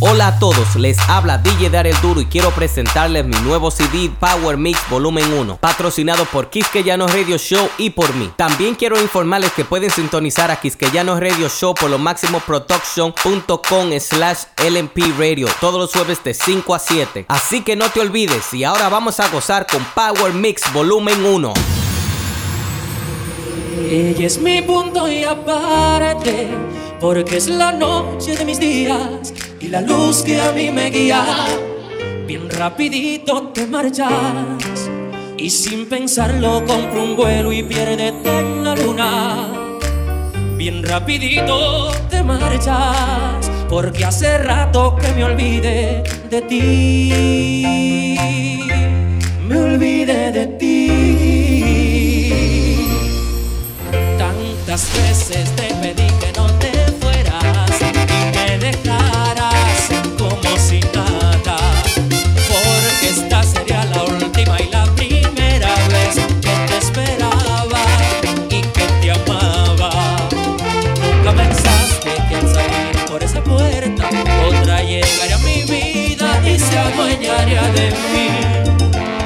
Hola a todos, les habla DJ Dar el Duro y quiero presentarles mi nuevo CD Power Mix Volumen 1, patrocinado por Quisqueyanos Radio Show y por mí. También quiero informarles que pueden sintonizar a Quisqueyanos Radio Show por lo máximo production.com slash LMP Radio todos los jueves de 5 a 7. Así que no te olvides y ahora vamos a gozar con Power Mix Volumen 1. Ella es mi punto y aparte, porque es la noche de mis días la luz que a mí me guía. Bien rapidito te marchas y sin pensarlo compro un vuelo y piérdete en la luna. Bien rapidito te marchas porque hace rato que me olvidé de ti. Me olvidé de ti. Tantas veces te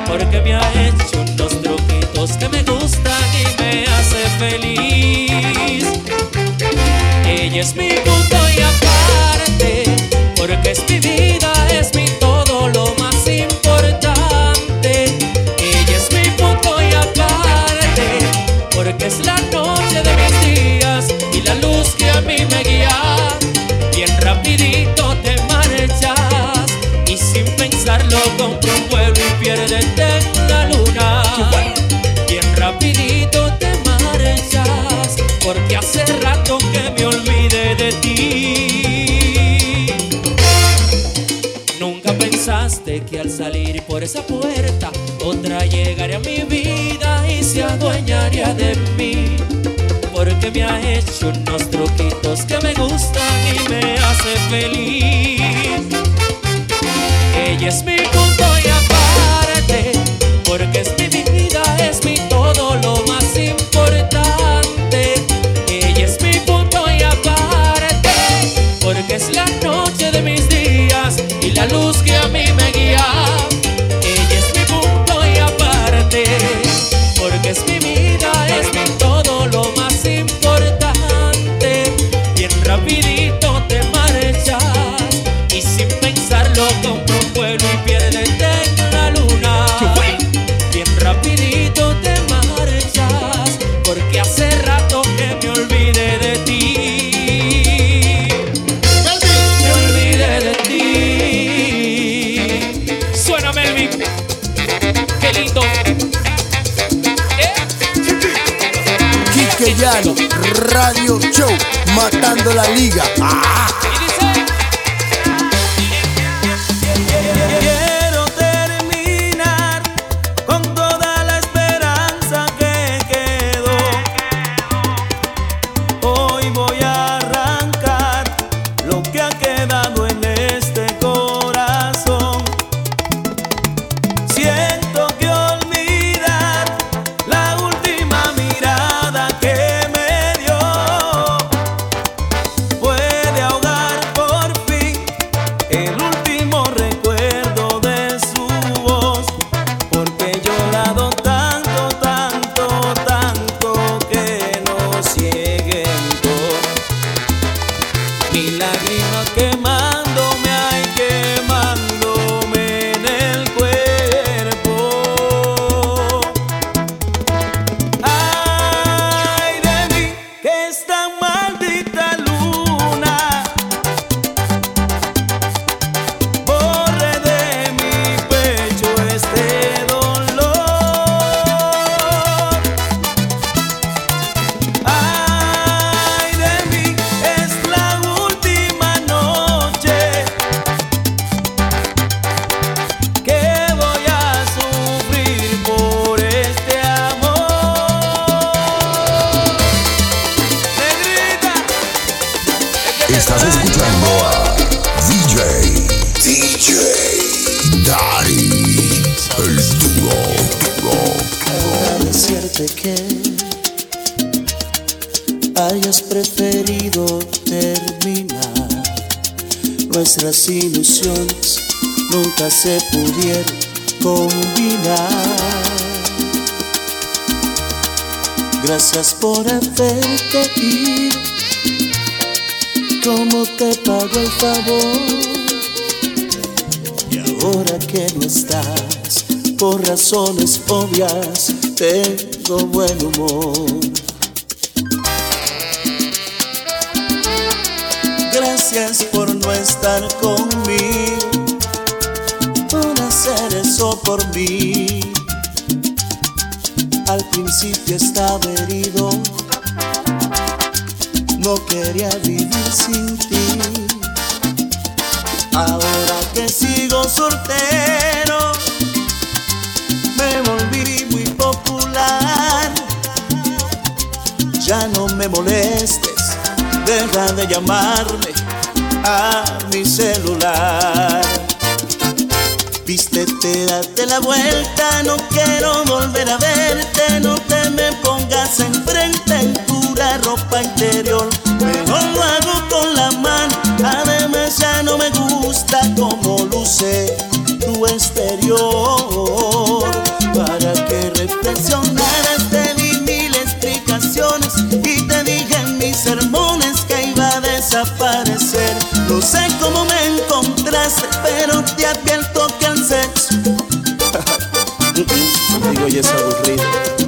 Porque me ha hecho unos truquitos que me gustan y me hace feliz. Ella es mi punto y aparte, porque es mi vida, es mi todo lo más importante. Ella es mi punto y aparte, porque es la noche de mis días y la luz que a mí me guía. En la luna. Bien rapidito te marchas porque hace rato que me olvidé de ti. Nunca pensaste que al salir por esa puerta otra llegaría a mi vida y se adueñaría de mí. Porque me ha hecho unos truquitos que me gustan y me hace feliz. Ella es mi porque es obvias tengo buen humor. Gracias por no estar conmigo, por hacer eso por mí. Al principio estaba herido, no quería vivir sin ti. Ahora que sigo soltero volví muy popular. Ya no me molestes, deja de llamarme a mi celular. Vístete, date la vuelta, no quiero volver a verte, no te me pongas enfrente en pura ropa interior. Mejor lo hago con la mano, además ya no me gusta cómo luce tu exterior. pero te advierto que el sexo. Digo, y es aburrido.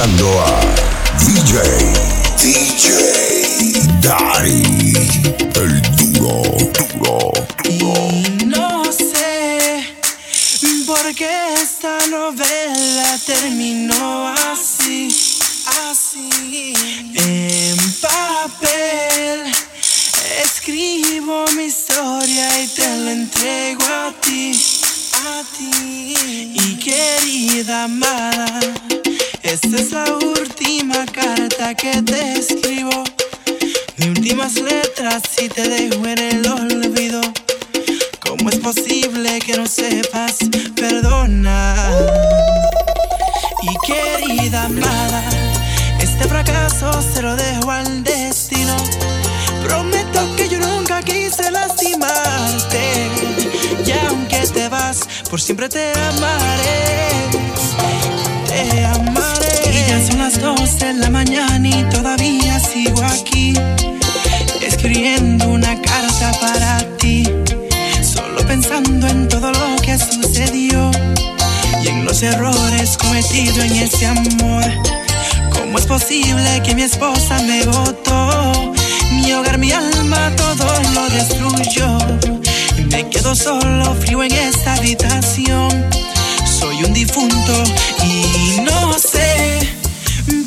Caçador. Errores cometidos en ese amor. ¿Cómo es posible que mi esposa me votó? Mi hogar, mi alma, todo lo destruyó. Me quedo solo, frío en esta habitación. Soy un difunto y no sé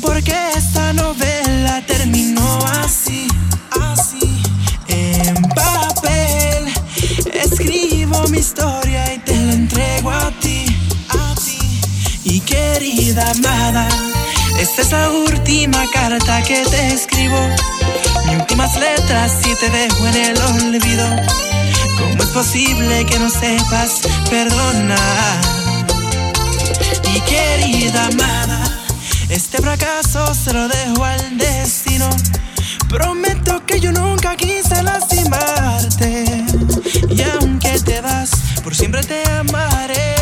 por qué esta novela querida amada, esta es la última carta que te escribo. Mis últimas letras y te dejo en el olvido. ¿Cómo es posible que no sepas perdonar? Y querida amada, este fracaso se lo dejo al destino. Prometo que yo nunca quise lastimarte. Y aunque te vas, por siempre te amaré.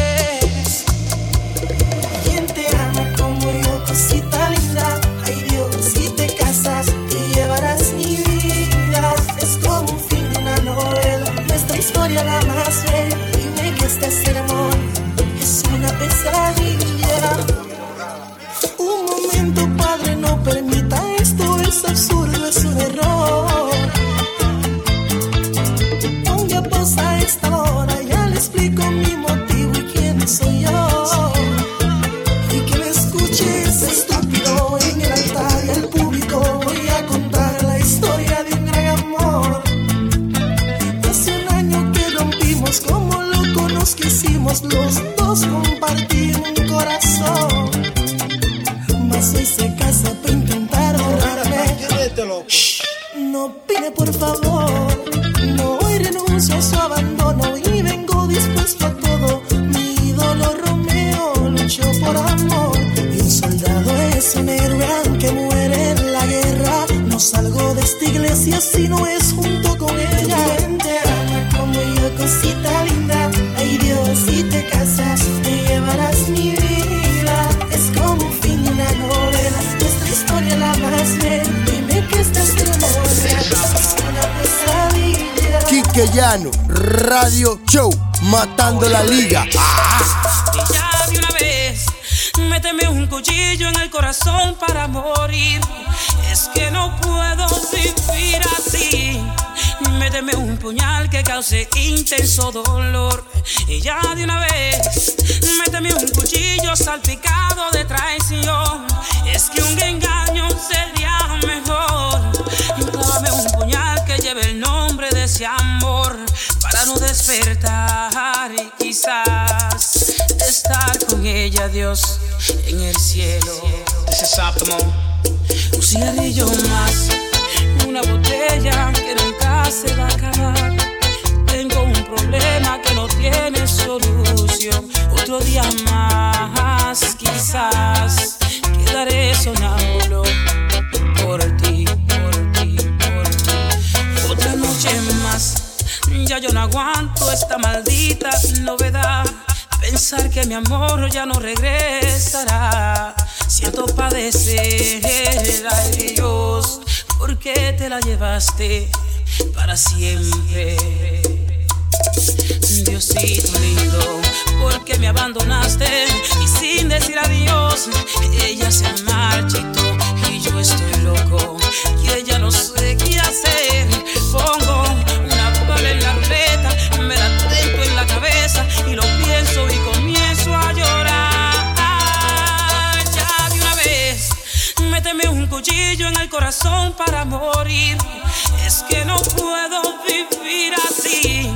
Como locos nos quisimos, los dos Radio Show, matando la liga. Y ya de una vez, méteme un cuchillo en el corazón para morir. Es que no puedo vivir así. Méteme un puñal que cause intenso dolor. Y ya de una vez, méteme un cuchillo salpicado de traición. Es que un engaño sería mejor. Clávame un puñal que lleve el nombre de ese amor para no despertar y quizás estar con ella, Dios, en el cielo. This is. Un cigarrillo más, una botella que nunca se va a acabar. Tengo un problema que no tiene solución. Otro día más, quizás quedaré sonámbulo ya yo no aguanto esta maldita novedad. Pensar que mi amor ya no regresará. Siento padecer, ay Dios, ¿por qué te la llevaste para siempre? Diosito lindo, ¿por qué me abandonaste? Y sin decir adiós, ella se marchitó y yo estoy loco. Y ella no sé qué hacer. Pongo cuchillo en el corazón para morir. Es que no puedo vivir así.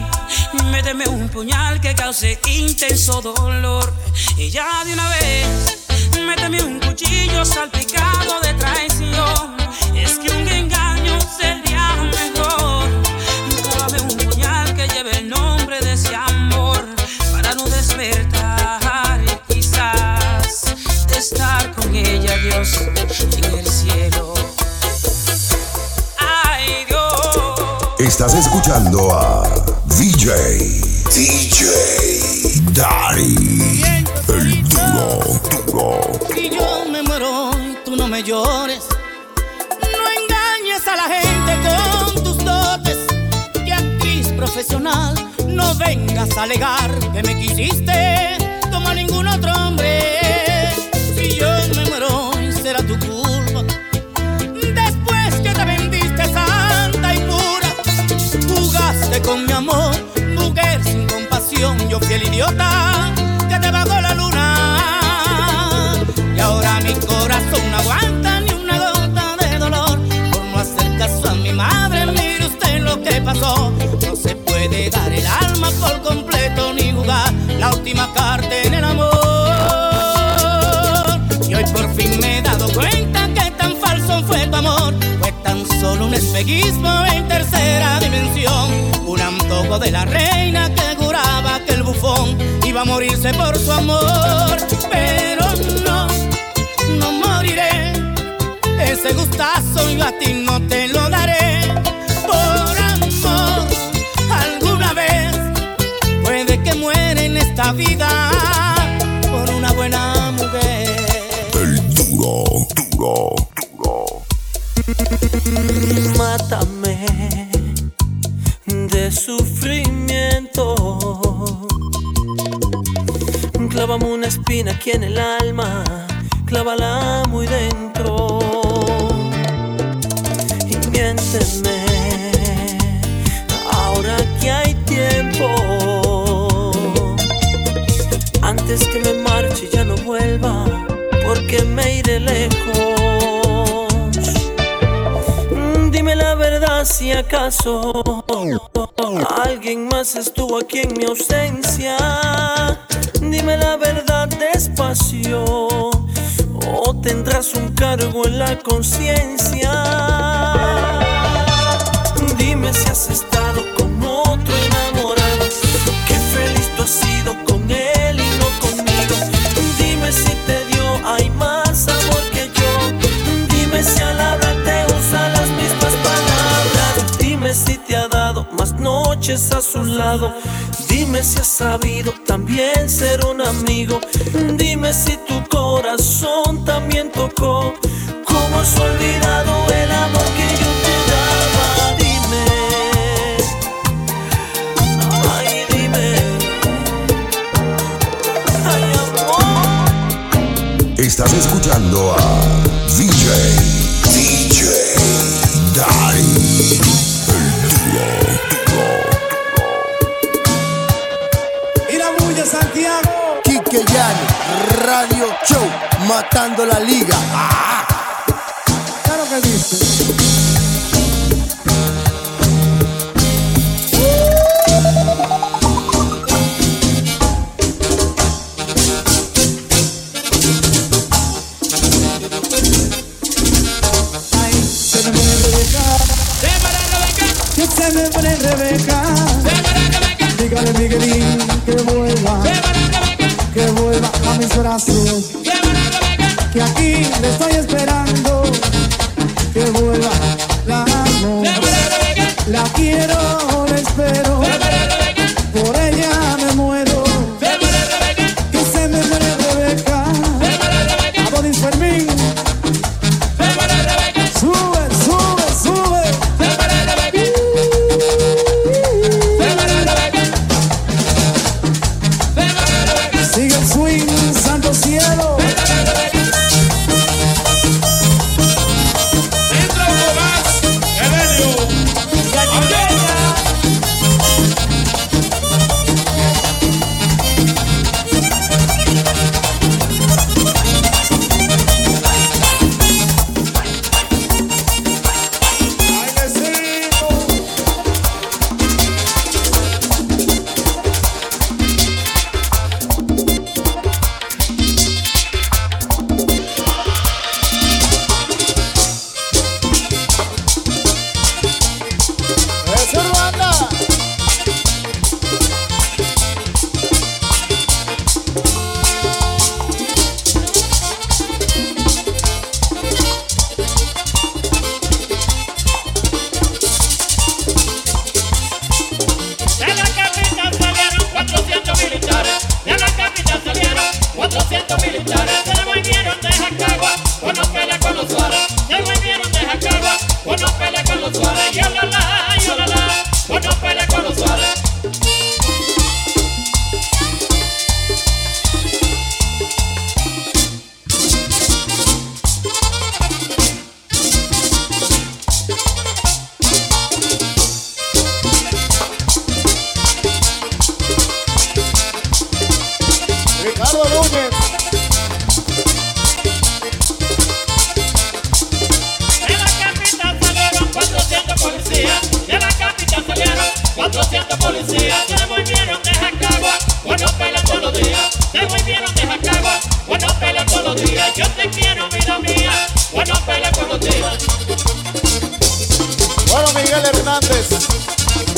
méteme un puñal que cause intenso dolor. Y ya de una vez, méteme un cuchillo salpicado de traición. Es que un engaño sería mejor. Clávame un puñal que lleve el nombre de ese amor para no despertar y quizás estar con ella, Dios, Estás escuchando a DJ, DJ Daddy, el duro, duro. Y yo me muero y tú no me llores. No engañes a la gente con tus dotes. Que actriz profesional no vengas a alegar que me quisiste como a ningún otro hombre. Con mi amor, mujer sin compasión, yo fiel idiota que te bajó la luna. Y ahora mi corazón no aguanta ni una gota de dolor por no hacer caso a mi madre. Mire usted lo que pasó. No se puede dar el alma por completo ni jugar la última carta en el solo un espejismo en tercera dimensión. Un antojo de la reina que juraba que el bufón iba a morirse por su amor. Pero no, no moriré. Ese gustazo yo a no te lo daré. Por amor, alguna vez puede que muera en esta vida Mátame de sufrimiento. Clávame una espina aquí en el alma, clávala muy dentro. Y miénteme, ahora que hay tiempo. Antes que me marche y ya no vuelva, porque me iré lejos. Si acaso alguien más estuvo aquí en mi ausencia. Dime la verdad despacio o tendrás un cargo en la conciencia. Dime si has estado a su lado. Dime si has sabido también ser un amigo. Dime si tu corazón también tocó. ¿Cómo has olvidado el amor que yo te daba? Dime. Ay, dime. Ay, amor. Estás escuchando a Radio Show, matando la liga. Ah. Claro que dice. Se me pone Rebeca. Que se me pone Rebeca. Dígale Miguelín que vuelva. Mis brazos. Que aquí le estoy esperando. Que vuelva. La amo. La quiero, Miguel Hernández.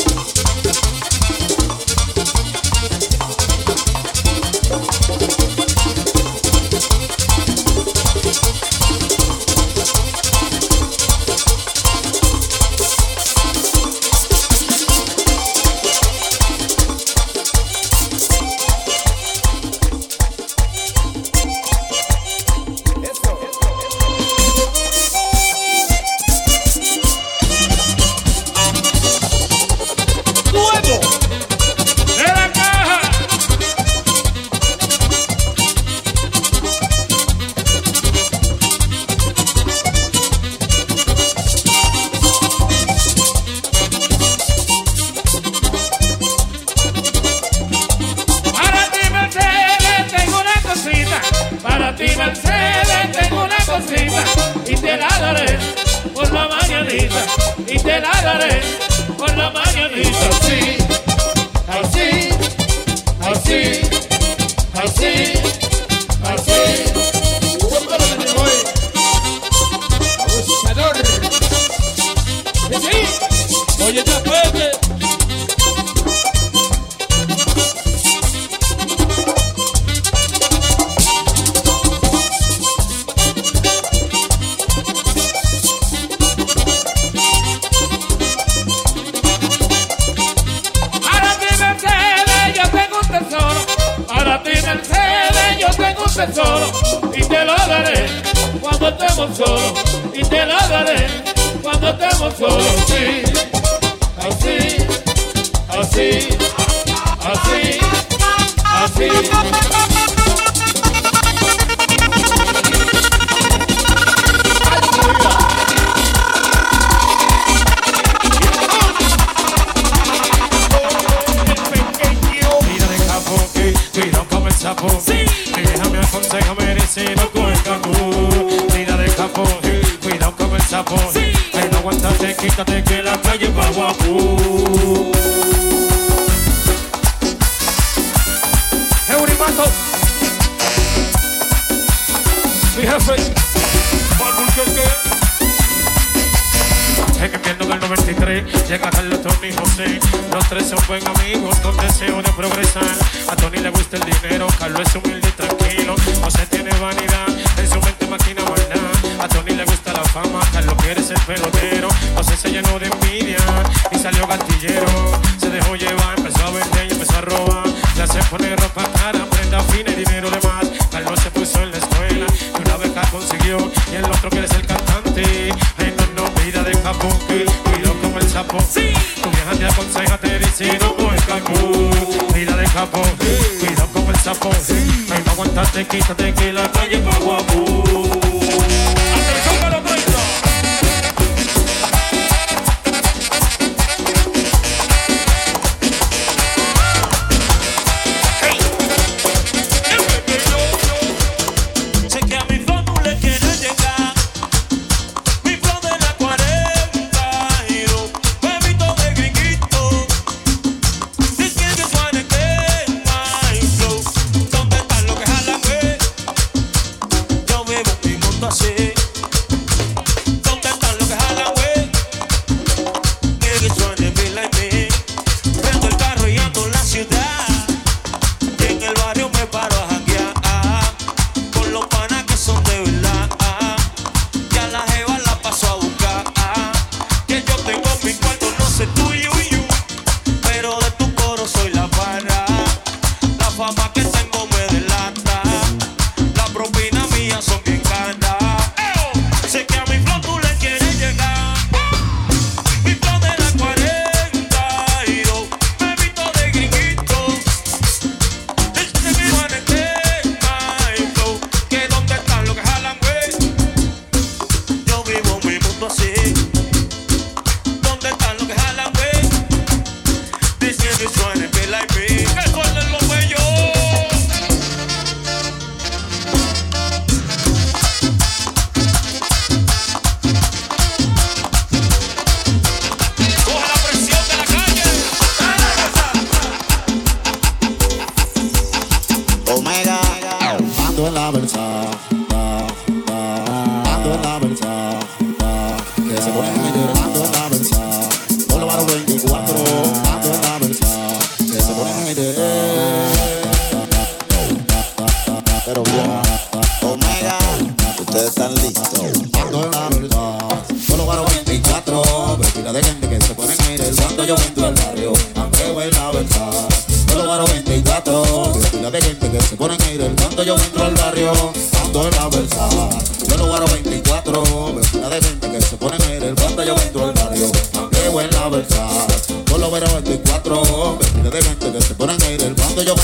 Aguantaste, quítate que la calle va guapo Con los varos 24, vestida de gente que se ir cuando yo entro al barrio, ando en la versa. Con los varos 24, vestida de gente que se ponen a ir cuando yo entro al barrio, ando en la versa. Varos 24, vestida de gente que se ponen a ir cuando yo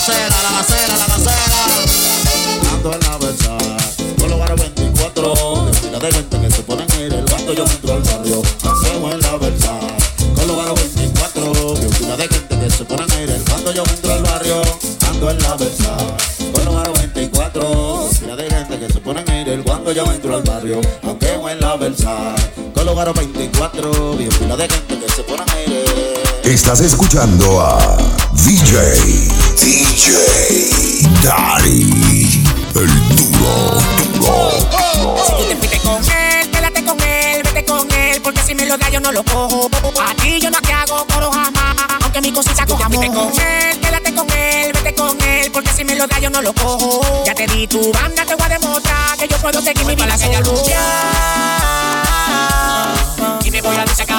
Usa la acera, la acera, la acera. Ando en la versa. Con los bares 24. Fila de gente que se ponen ir el cuando yo entro al barrio. Hacemos en la versa. Con los bares 24. Fila de gente que se ponen ir el cuando yo entro al barrio. Ando en la versa. Con los bares 24. Fila de gente que se ponen ir el cuando yo entro al barrio. Aunque en la versa. Con los bares 24. Fila de gente que se ponen a ir. Estás escuchando a DJ, DJ Dari, el duro, duro. Si tú te fuiste con él, quédate con él, vete con él, porque si me lo da yo no lo cojo. A ti yo no te hago coro jamás, aunque mi cosita coja Vete con él, quédate con él, vete con él, porque si me lo da yo no lo cojo. Ya te di tu banda, te voy a demostrar que yo puedo seguir mi vida solo. Y me voy a desacatar.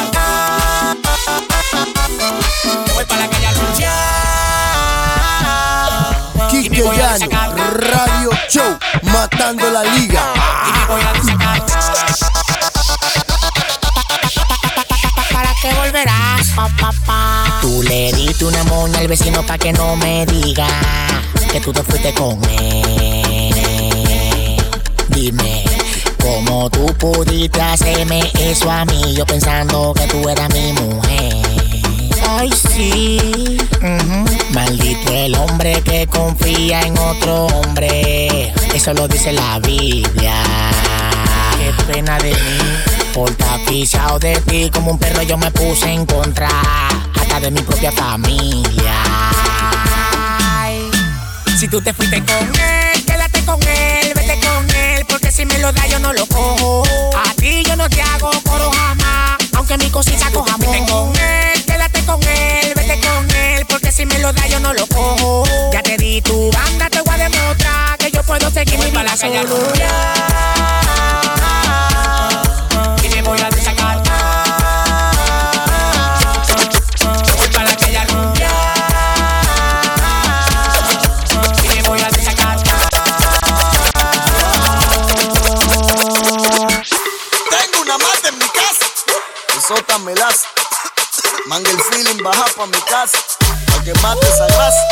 Show, matando la liga. Y me voy a desacatar. ¿Para qué volverás, pa, pa, pa? Tú le diste una moña al vecino pa' que no me diga que tú te fuiste con él. Dime, ¿cómo tú pudiste hacerme eso a mí? Yo pensando que tú eras mi mujer. Ay, sí. Maldito el hombre que confía en otro hombre. Eso lo dice la Biblia. Qué pena de mí. Por estar pisado de ti como un perro yo me puse en contra. Hasta de mi propia familia. Ay. Si tú te fuiste con él, quédate con él, vete con él, porque si me lo da yo no lo cojo. A ti yo no te hago coro jamás, aunque mi cosita coja Vete con él, quédate con él, vete con él, porque si me lo da yo no lo cojo. Ya te di tu banda, te voy a demostrar que yo puedo seguir mi vida solo. Y me voy a desacatar. Pa' mi casa. Pa' que mate esa grasa.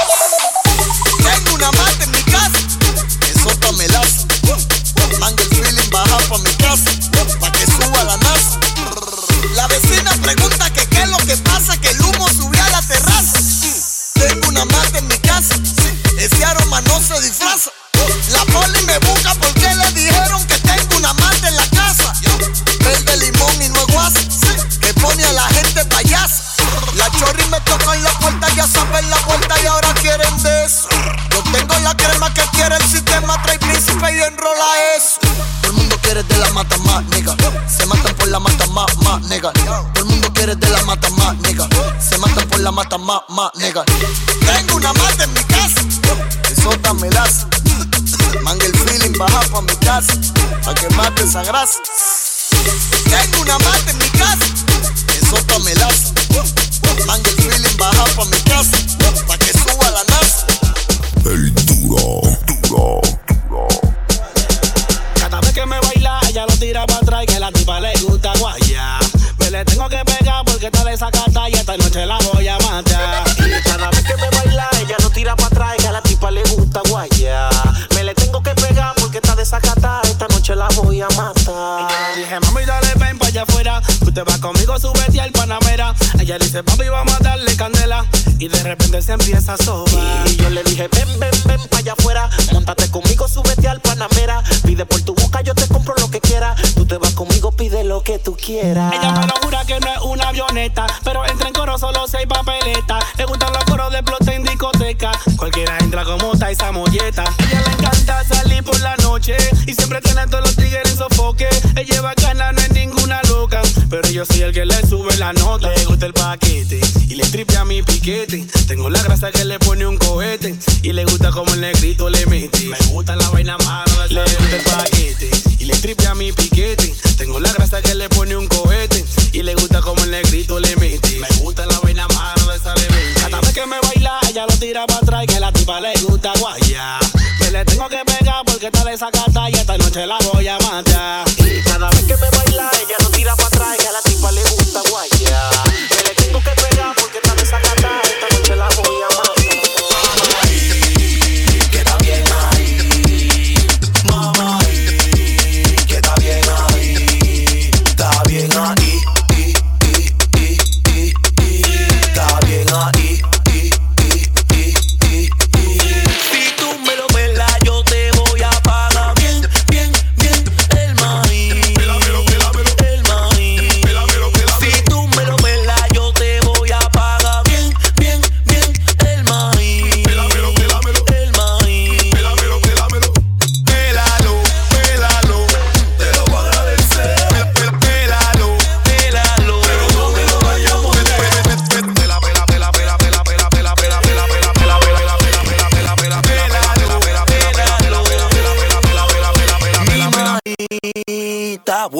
Tengo una mata en mi casa. Esota melaza. Manga el feeling, baja pa' mi casa. Más, más, nigga. Tengo una mata en mi casa. Eso me das. Manga el feeling, baja pa' mi casa. Pa' que mate esa grasa. sazón. tipa le gusta guaya. Me le tengo que pegar porque tal está desacata y esta noche la voy a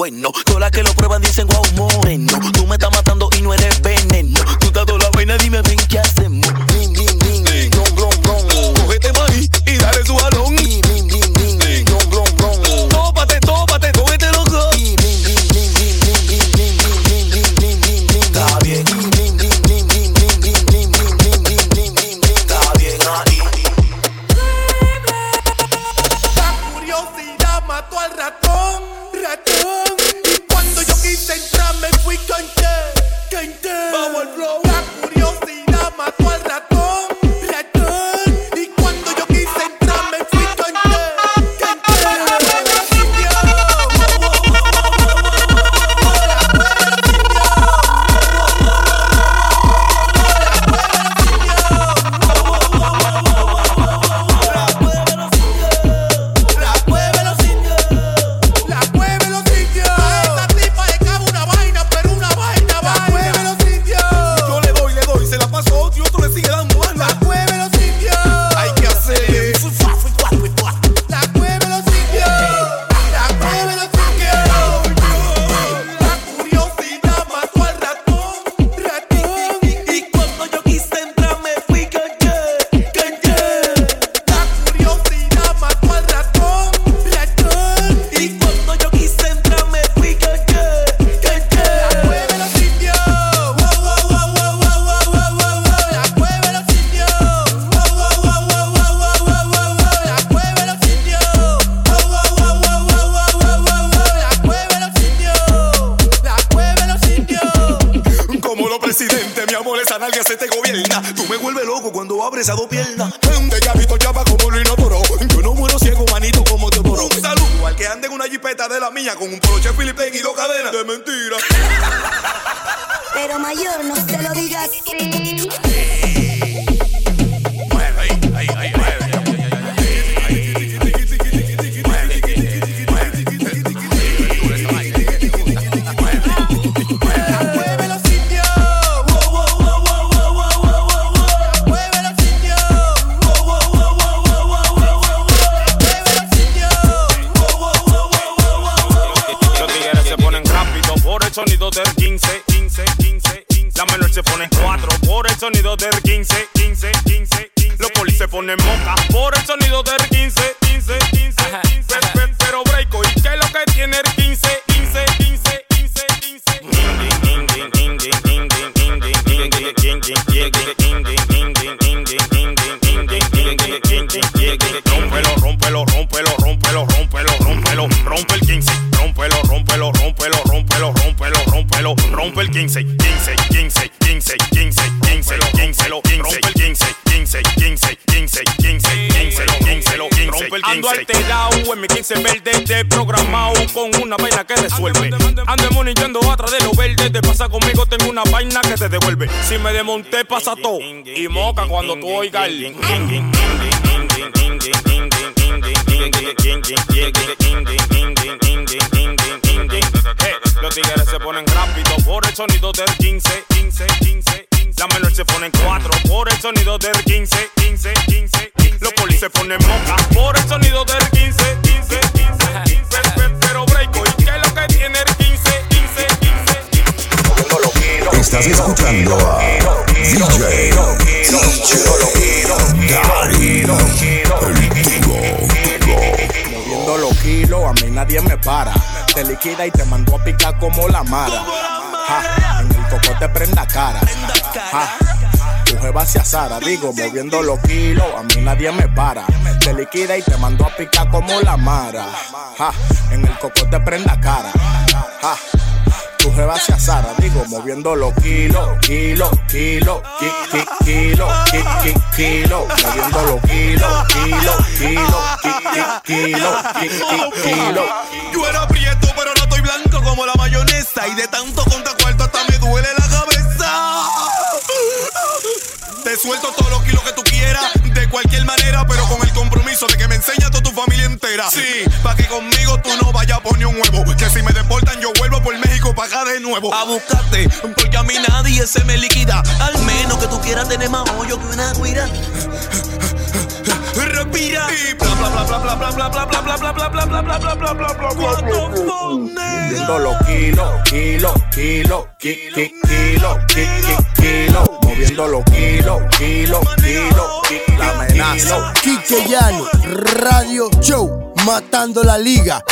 bueno que resuelve. Andemos ninjando atrás de lo verde. Te pasa conmigo, tengo una vaina que te devuelve. Si me desmonté, pasa todo. Y moca cuando tú oigas el. Los tigres se ponen rápido por el sonido del 15, 15, 15, 15. La menor se ponen 4 por el sonido del 15, 15, 15. 15 los polis se ponen moca por el sonido del 15, 15. 15, 15 Estás escuchando a DJ Dari, el Tigo. Moviendo los kilos, a mí nadie me para. Te liquida y te mandó a picar como la mara. Ja, en el coco te prenda cara. Ja, tu jeva se asara, digo, moviendo los kilos, a mí nadie me para. Te liquida y te mandó a picar como la mara. Ja, en el coco te prenda cara. Ja, tu jeva se asara, digo, moviendo los kilos, kilos, kilos, ki, ki, kilos, ki, ki, kilos, moviendo los kilos, kilos, kilos, ki, ki, kilos, ki, ki, kilos. Yo era prieto, pero no estoy blanco como la mayonesa. Y de tanto contra cuarto hasta me duele la cabeza. Te suelto todos los kilos que cualquier manera, pero con el compromiso de que me enseña a toda tu familia entera. Sí, pa' que conmigo tú no vayas a poner un huevo. Que si me deportan, yo vuelvo por México pa' acá de nuevo. A buscarte, porque a mí nadie se me liquida. Al menos que tú quieras tener más hoyo que una cuira. Respira y bla bla bla bla bla bla bla bla bla bla bla bla bla bla bla bla bla bla los kilos, kilos, kilos, ki, ki, kilos, ki, ki, kilos. Moviendo los kilos, kilos, kilos, ki, la amenaza. Quique Llano, Radio Show, matando la liga.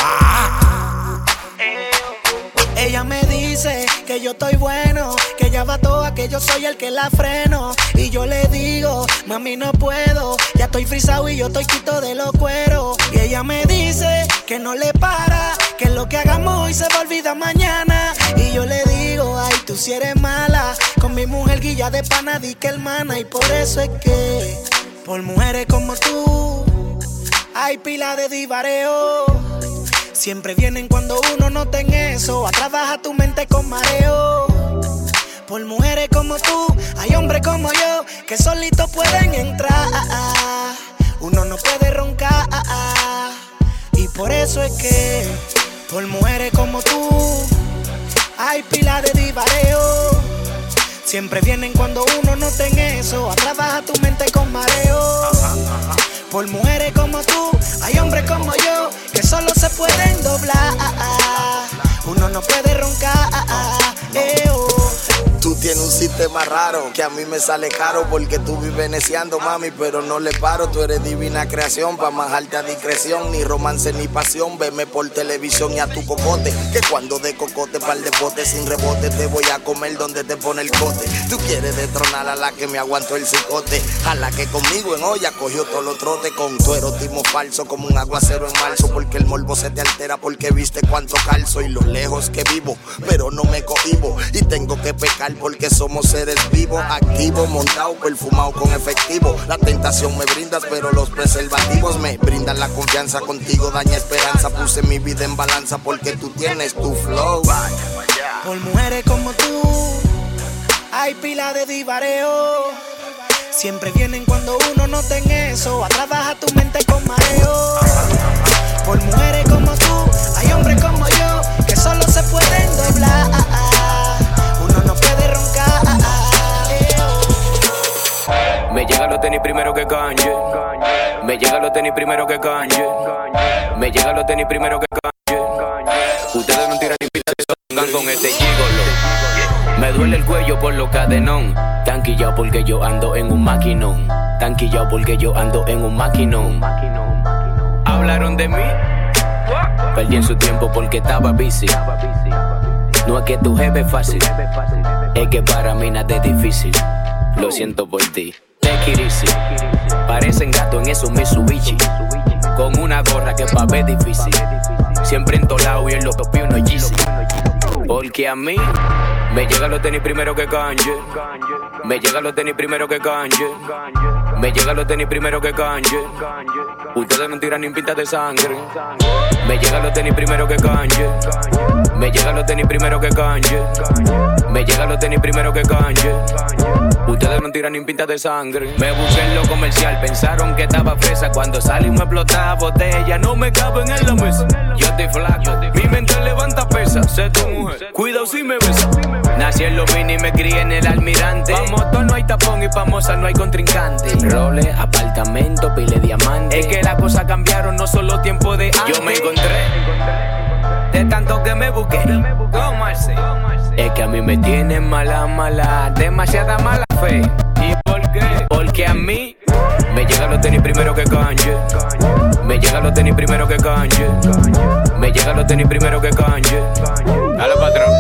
Ella me dice que yo estoy bueno, que ella va toda, que yo soy el que la freno. Y yo le digo, mami, no puedo, ya estoy frisado y yo estoy quito de los cueros. Y ella me dice que no le para, que lo que hagamos hoy se va a olvidar mañana. Y yo le digo, ay, tú si eres mala, con mi mujer guilla de pana, di que hermana. Y por eso es que, por mujeres como tú, hay pila de divareo. Siempre vienen cuando uno no ten eso. A trabajar tu mente con mareo. Por mujeres como tú, hay hombres como yo que solitos pueden entrar. Uno no puede roncar. Y por eso es que, por mujeres como tú, hay pila de divareo. Siempre vienen cuando uno no ten eso. A trabajar tu mente con mareo. Por mujeres como tú, hay hombres como yo que solo se pueden doblar. Uno no puede roncar. Eh, oh. Tú tienes un sistema raro que a mí me sale caro porque tú vives veneciando, mami, pero no le paro. Tú eres divina creación para majarte a discreción. Ni romance ni pasión, veme por televisión y a tu cocote. Que cuando de cocote pa'l de pote sin rebote te voy a comer donde te pone el cote. Tú quieres detronar a la que me aguantó el cicote. A la que conmigo en olla cogió todo lo trote con tu erotismo falso como un aguacero en marzo. Porque el morbo se te altera porque viste cuánto calzo y lo lejos que vivo. Pero no me cohibo y tengo que pecar porque somos seres vivos, activos, montados, perfumados con efectivo. La tentación me brindas, pero los preservativos me brindan la confianza contigo, daña esperanza. Puse mi vida en balanza porque tú tienes tu flow. Por mujeres como tú, hay pila de divareo. Siempre vienen cuando uno no ten eso. A trabajar tu mente con mareo. Por mujeres como tú, hay hombres como yo que solo se pueden doblar. Me llega los tenis primero que Kanye. Me llega los tenis primero que Kanye. Me llega los tenis primero que Kanye. Ustedes no tiran ni pita de con este gigolo. Me duele el cuello por lo cadenón. Tanquillao porque yo ando en un maquinón. Tanquillao porque yo ando en un maquinón. Hablaron de mí. Perdí en su tiempo porque estaba busy. No es que tu jefe es fácil, es que para mí nada es difícil. Lo siento por ti. Take it easy. Parecen gato en esos Mitsubishi. Con una gorra que pa' ver difícil. Siempre entolado y en los topios no Yeezy. Porque a mí me llegan los tenis primero que canje. Me llegan los tenis primero que canje. Me llegan los tenis primero que canje. Ustedes no tiran ni pinta de sangre. Me llegan los tenis primero que canje. Me llegan los tenis primero que canje. Me llegan los tenis primero que canje. Ustedes no tiran ni pinta de sangre. Me busqué en lo comercial, pensaron que estaba fresa. Cuando salí me explotaba botella, no me caben en la mesa. Yo estoy flaco, mi mente levanta pesa. Sé tu mujer, cuidado si me besa. Nací en los mini y me crié en el almirante. Pa' motor no hay tapón y pa' moza no hay contrincante. Role, apartamento, pile diamante. Es que las cosas cambiaron, no solo tiempo de antes. Yo me encontré tanto que me busqué. Es que a mí me tienen mala, mala, demasiada mala fe. ¿Y por qué? Porque a mí me llegan los tenis primero que canje. Me llegan los tenis primero que canje. Me llegan los tenis primero que canje. Dale, patrón.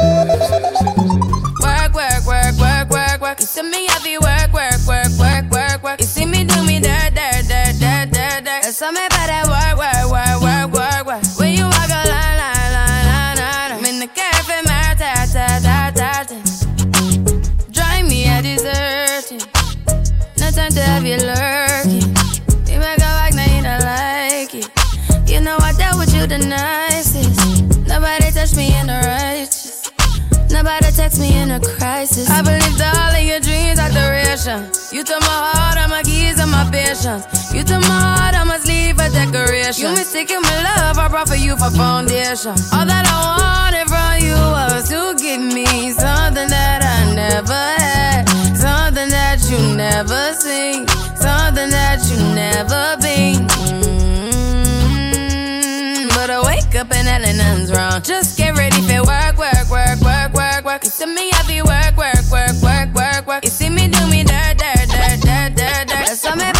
Work, work, work, work, work, work. You see me work, work, work, work, work, work. You see me do me you lurking. You make a like, now you don't like it. You know I dealt with you the nicest. Nobody touched me in the righteous. Nobody text me in a crisis. I believed all of your dreams are duration. You took my heart, all my keys, and my patience. You took my heart, I must leave for decoration. You mistaken my love, I brought for you for foundation. All that I wanted from you was to give me something that I never had, something that you never seen, something that you never been. Mm, But I wake up and nothing's wrong. Just get ready for work, work, work, work, work, work. You see me heavy work, work, work, work, work, work. You see me do me dirt, dirt, dirt, dirt, dirt, dirt. Something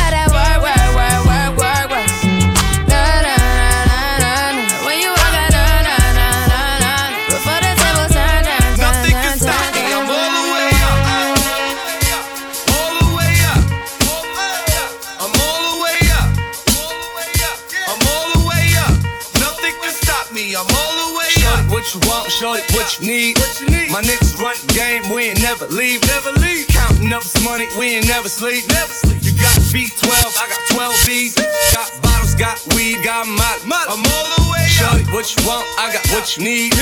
up. Shorty, what you want, shorty, what you need. My niggas run the game, we ain't never leave. Never leave. Counting up some money, we ain't never sleep. Never sleep. You got B12, I got 12 B's. Got bottles, got weed, got molly. I'm all the way up. Shorty, what you want, I got what you need.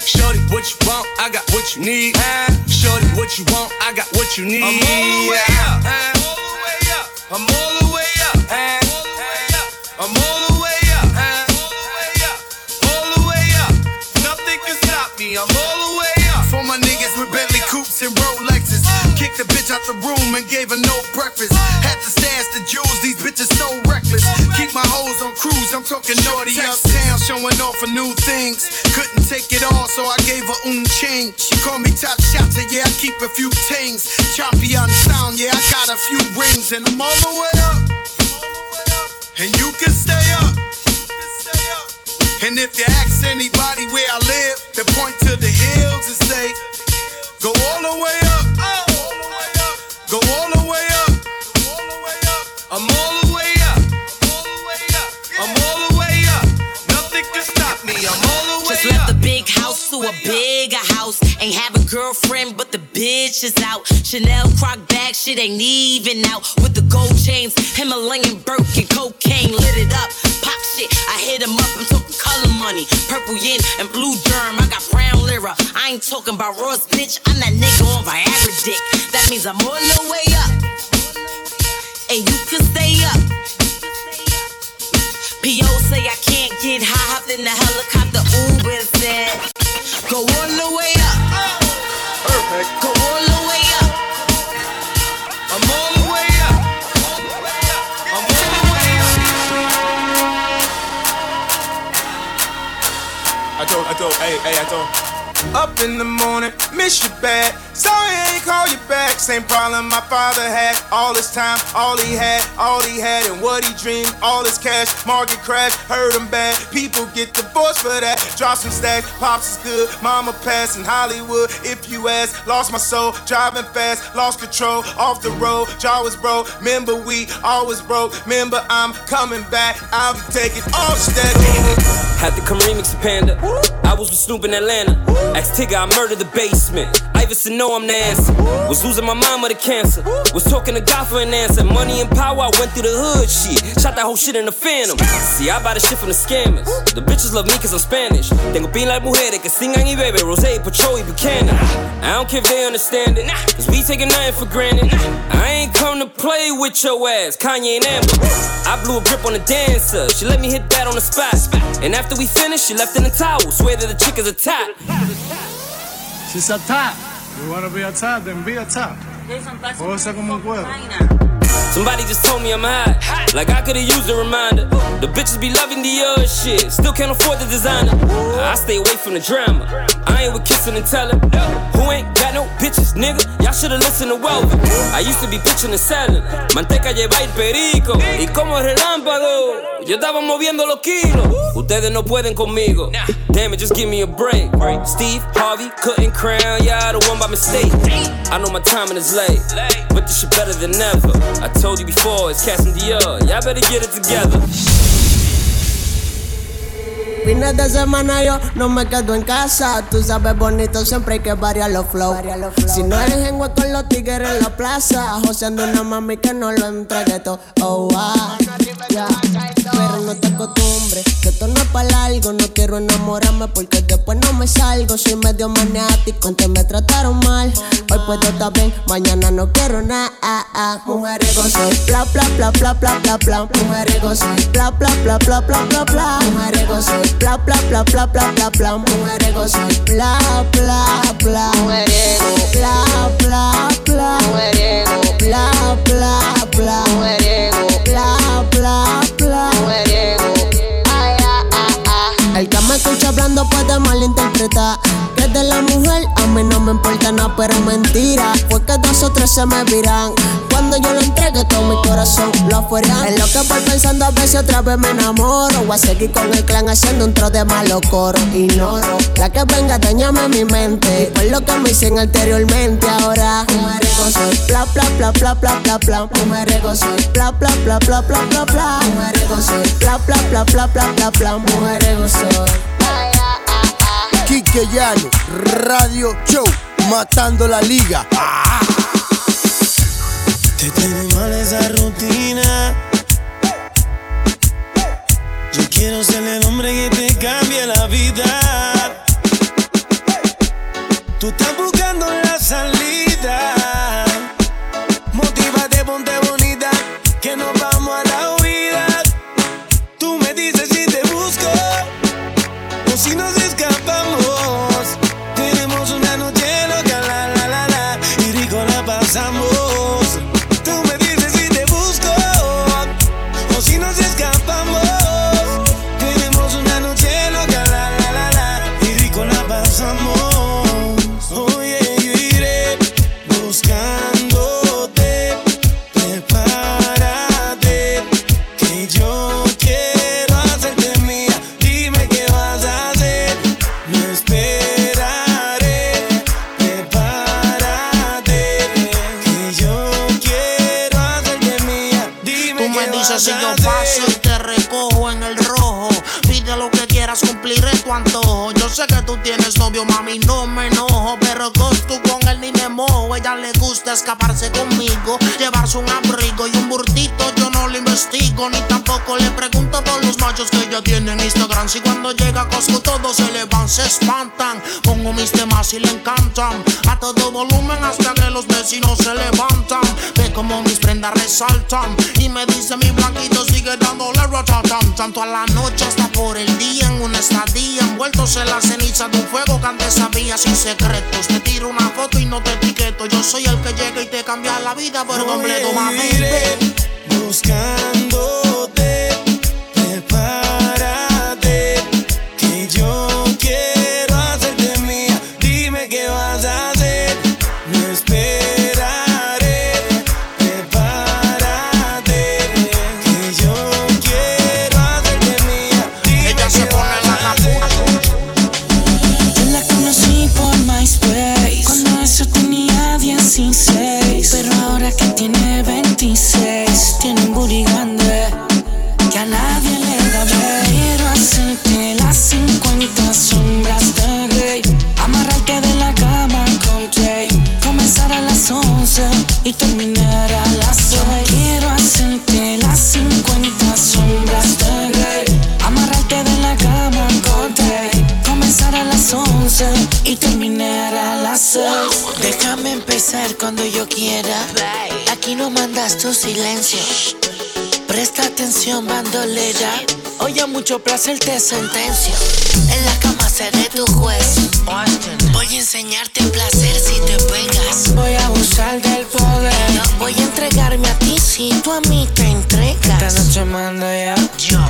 Shorty, what you want, I got what you need. Shorty, what you want, I got what you need. I'm all the way up. I'm all the way up. I'm all the way up. I'm all the way up. For my niggas with Bentley coupes and Rolexes. Kicked the bitch out the room and gave her no breakfast. Had to stash the jewels, these bitches so reckless. Keep my hoes on cruise, I'm talking naughty uptown, showing off for new things. Couldn't take it all, so I gave her un chain. She called me top shot, yeah, I keep a few tings. Champion sound, yeah, I got a few rings, and I'm all the way up. And you can stay up. And if you ask anybody where I live, they point to the hills and say, Go oh, all the way up. Go all the way up. To a bigger house. Ain't have a girlfriend, but the bitch is out. Chanel croc bag, shit ain't even out. With the gold chains, Himalayan Birkin, cocaine lit it up. Pop shit, I hit him up. I'm talking color money, purple yin and blue germ. I got brown lira. I ain't talking about Ross, bitch. I'm that nigga on Viagra dick. That means I'm all the way up, and you can stay up. P.O. say I can't get high, hopped in the helicopter, Uber said, Go all the way up. Perfect. Go all the way up. I'm all the way up. I'm all the way up. I told, I told, hey, hey, I told. Up in the morning, miss you bad. Sorry I ain't call you back. Same problem my father had. All his time, all he had, all he had, and what he dreamed. All his cash, market crash, hurt him bad. People get divorced for that. Drop some stacks, pops is good. Mama passed in Hollywood. If you ask, lost my soul, driving fast, lost control, off the road. Jaw was broke. Remember we always broke. Remember I'm coming back. I'll be taking off that. Had to come remix to Panda. I was with Snoop in Atlanta. Asked Tigger, I murdered the basement. Iverson, know I'm the answer. Was losing my mama to cancer. Was talking to God for an answer. Money and power, I went through the hood shit. Shot that whole shit in the phantom. See, I buy the shit from the scammers. The bitches love me cause I'm Spanish. Tengo pin like mujeres que singan y bebe. Rose, Patrol Buchanan. I don't care if they understand it. Cause we taking nothing for granted. I ain't come to play with your ass. Kanye and Amber. I blew a grip on the dancer. She let me hit that on the spot. And after we finished, she left in a towel. Swear that the chick is a top. She's a top. You wanna be a top, then be a top. Goza como un cuero. Somebody just told me I'm hot. Like I could've used a reminder. The bitches be loving the other shit. Still can't afford the designer. I stay away from the drama. I ain't with kissing and telling. Who ain't got no bitches, nigga? Y'all should've listened to Welvin. I used to be pitching and selling. Manteca lleva el perico. Y como relámpago. Yo estaba moviendo los kilos. Ustedes no pueden conmigo. Damn it, just give me a break. Steve Harvey couldn't crown y'all the one by mistake. I know my timing is late, but this shit better than ever. I told you before, it's Cass and uh, Dior. Y'all better get it together. Fines de semana yo no me quedo en casa. Tú sabes bonito, siempre hay que variar los flow. Si no eres en con los tigres en la plaza, joseando una mami que no lo entregue todo. Oh, ah, ya. Pero no te acostumbres, que esto no es para algo. No quiero enamorarme porque después no me salgo. Soy medio maniático, antes me trataron mal. Hoy puedo estar bien, mañana no quiero nada. Mujeriego soy, bla bla bla bla bla bla bla. Mujeriego soy, bla bla bla bla bla bla bla. Mujeriego soy, bla bla bla bla bla bla bla. Mujeriego soy, bla bla bla. Mujeriego, bla bla bla. Mujeriego, bla bla bla. Mujeriego, bla bla bla. Mujeriego. Ay, ah, ah, ah. El que me escucha hablando puede malinterpretar. Que de la mujer a mí no me importa nada, pero mentira. Fue que dos o tres se me viran. Cuando yo lo entregue todo mi corazón lo afuera. Es lo que voy pensando a veces otra vez me enamoro. Voy a seguir con el clan haciendo un tro de malo coro. Ignoro la que venga, dañame mi mente. Por lo que me dicen anteriormente. Ahora, mujeriego soy bla bla bla bla bla bla bla. Mujeriego soy bla bla bla bla bla bla bla. Mujeriego soy bla bla bla bla bla bla bla. Mujeriego soy. Quique Llano, Radio Show, matando la liga. Te tiene mal esa rutina. Yo quiero ser el hombre que te cambie la vida. Tú estás buscando la salida. Me vas si yo paso y te recojo en el rojo. Pide lo que quieras, cumpliré tu antojo. Yo sé que tú tienes novio, mami, no me enojo. Pero tú con él ni me mojo. Ella le gusta escaparse conmigo, llevarse un abrigo y un burtito. Yo no lo investigo, ni tampoco le pregunto machos que ella tiene en Instagram. Si cuando llega a Costco todos se le van, se espantan. Pongo mis temas y le encantan. A todo volumen hasta que los vecinos se levantan. Ve como mis prendas resaltan. Y me dice mi blanquito sigue dándole ratatam. Tanto a la noche hasta por el día. En una estadía envueltos en la ceniza de un fuego que antes sabía sin secretos. Te tiro una foto y no te etiqueto. Yo soy el que llega y te cambia la vida por completo, mami. iré buscándote. y terminar a las 6. Quiero hacerte las 50 sombras de Grey. Amarrarte de la cama en corte. Comenzar a las 11 y terminar a las 6. Déjame empezar cuando yo quiera. Aquí no mandas tu silencio. Presta atención, bandolera. Hoy a mucho placer te sentencio. En la cama seré tu juez. Voy a enseñarte el placer si te pegas. Voy a abusar del poder. Voy a entregarme a ti si tú a mí te entregas. Esta noche mando yo. yo.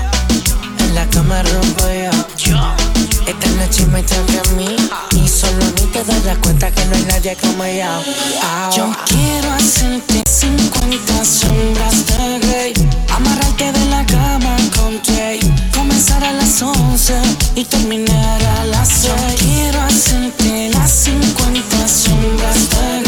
En la cama rompo yo. Yo. Esta noche me toca a mí y solo ni te darás cuenta que no hay nadie como yo. Oh. Yo quiero hacerte 50 sombras de Grey, amarrarte de la cama con Jay, comenzar a las 11 y terminar a las 6. Yo quiero hacerte las 50 sombras de Grey.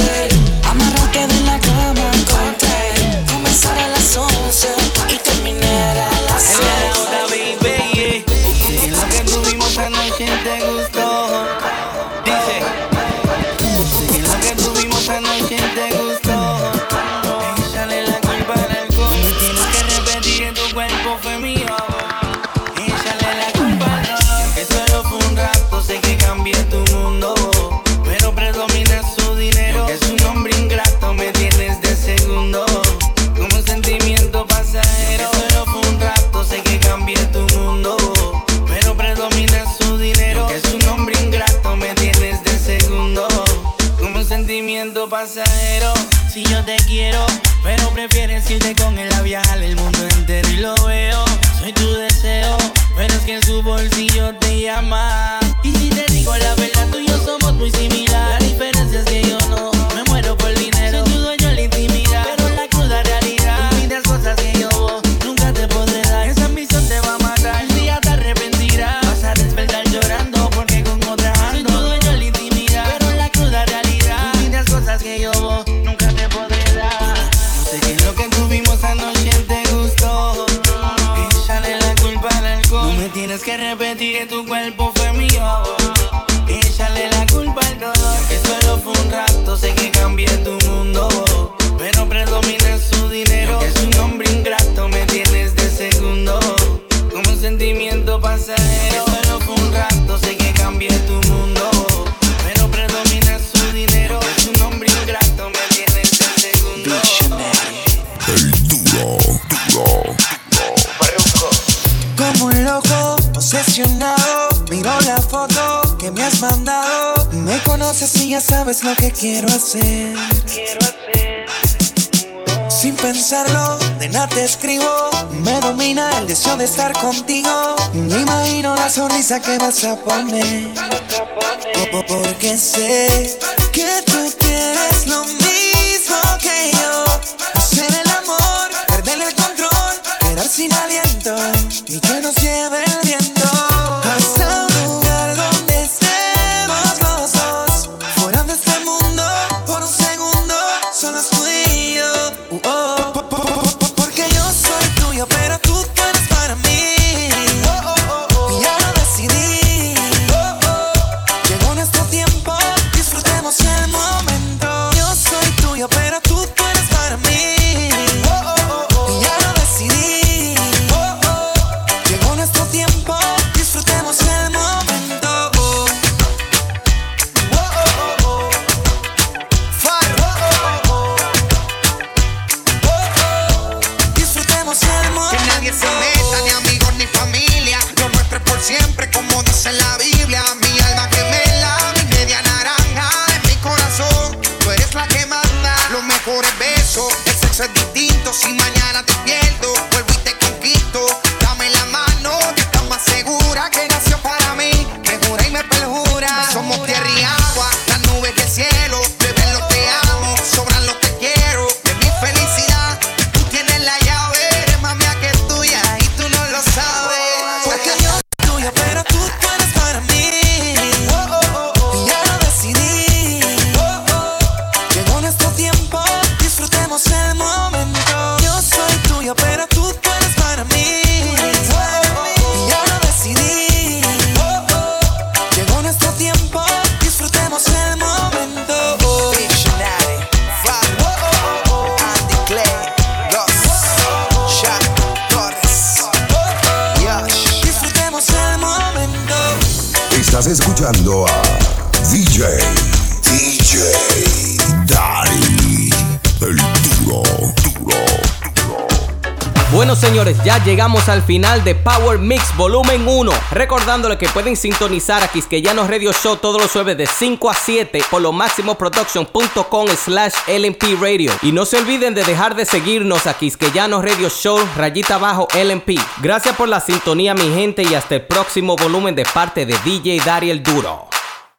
con el labial el mundo entero y lo veo. Soy tu deseo, pero es que en su bolsillo te llama. escribo. Me domina el deseo de estar contigo. Me imagino la sonrisa que vas a poner. Porque sé que al final de Power Mix Volumen 1. Recordándole que pueden sintonizar a Quisqueyanos Radio Show todos los jueves de 5 a 7 por lo máximoproduction.com slash LMP Radio. Y no se olviden de dejar de seguirnos a Quisqueyanos Radio Show rayita abajo LMP. Gracias por la sintonía mi gente y hasta el próximo volumen de parte de DJ Dari el Duro.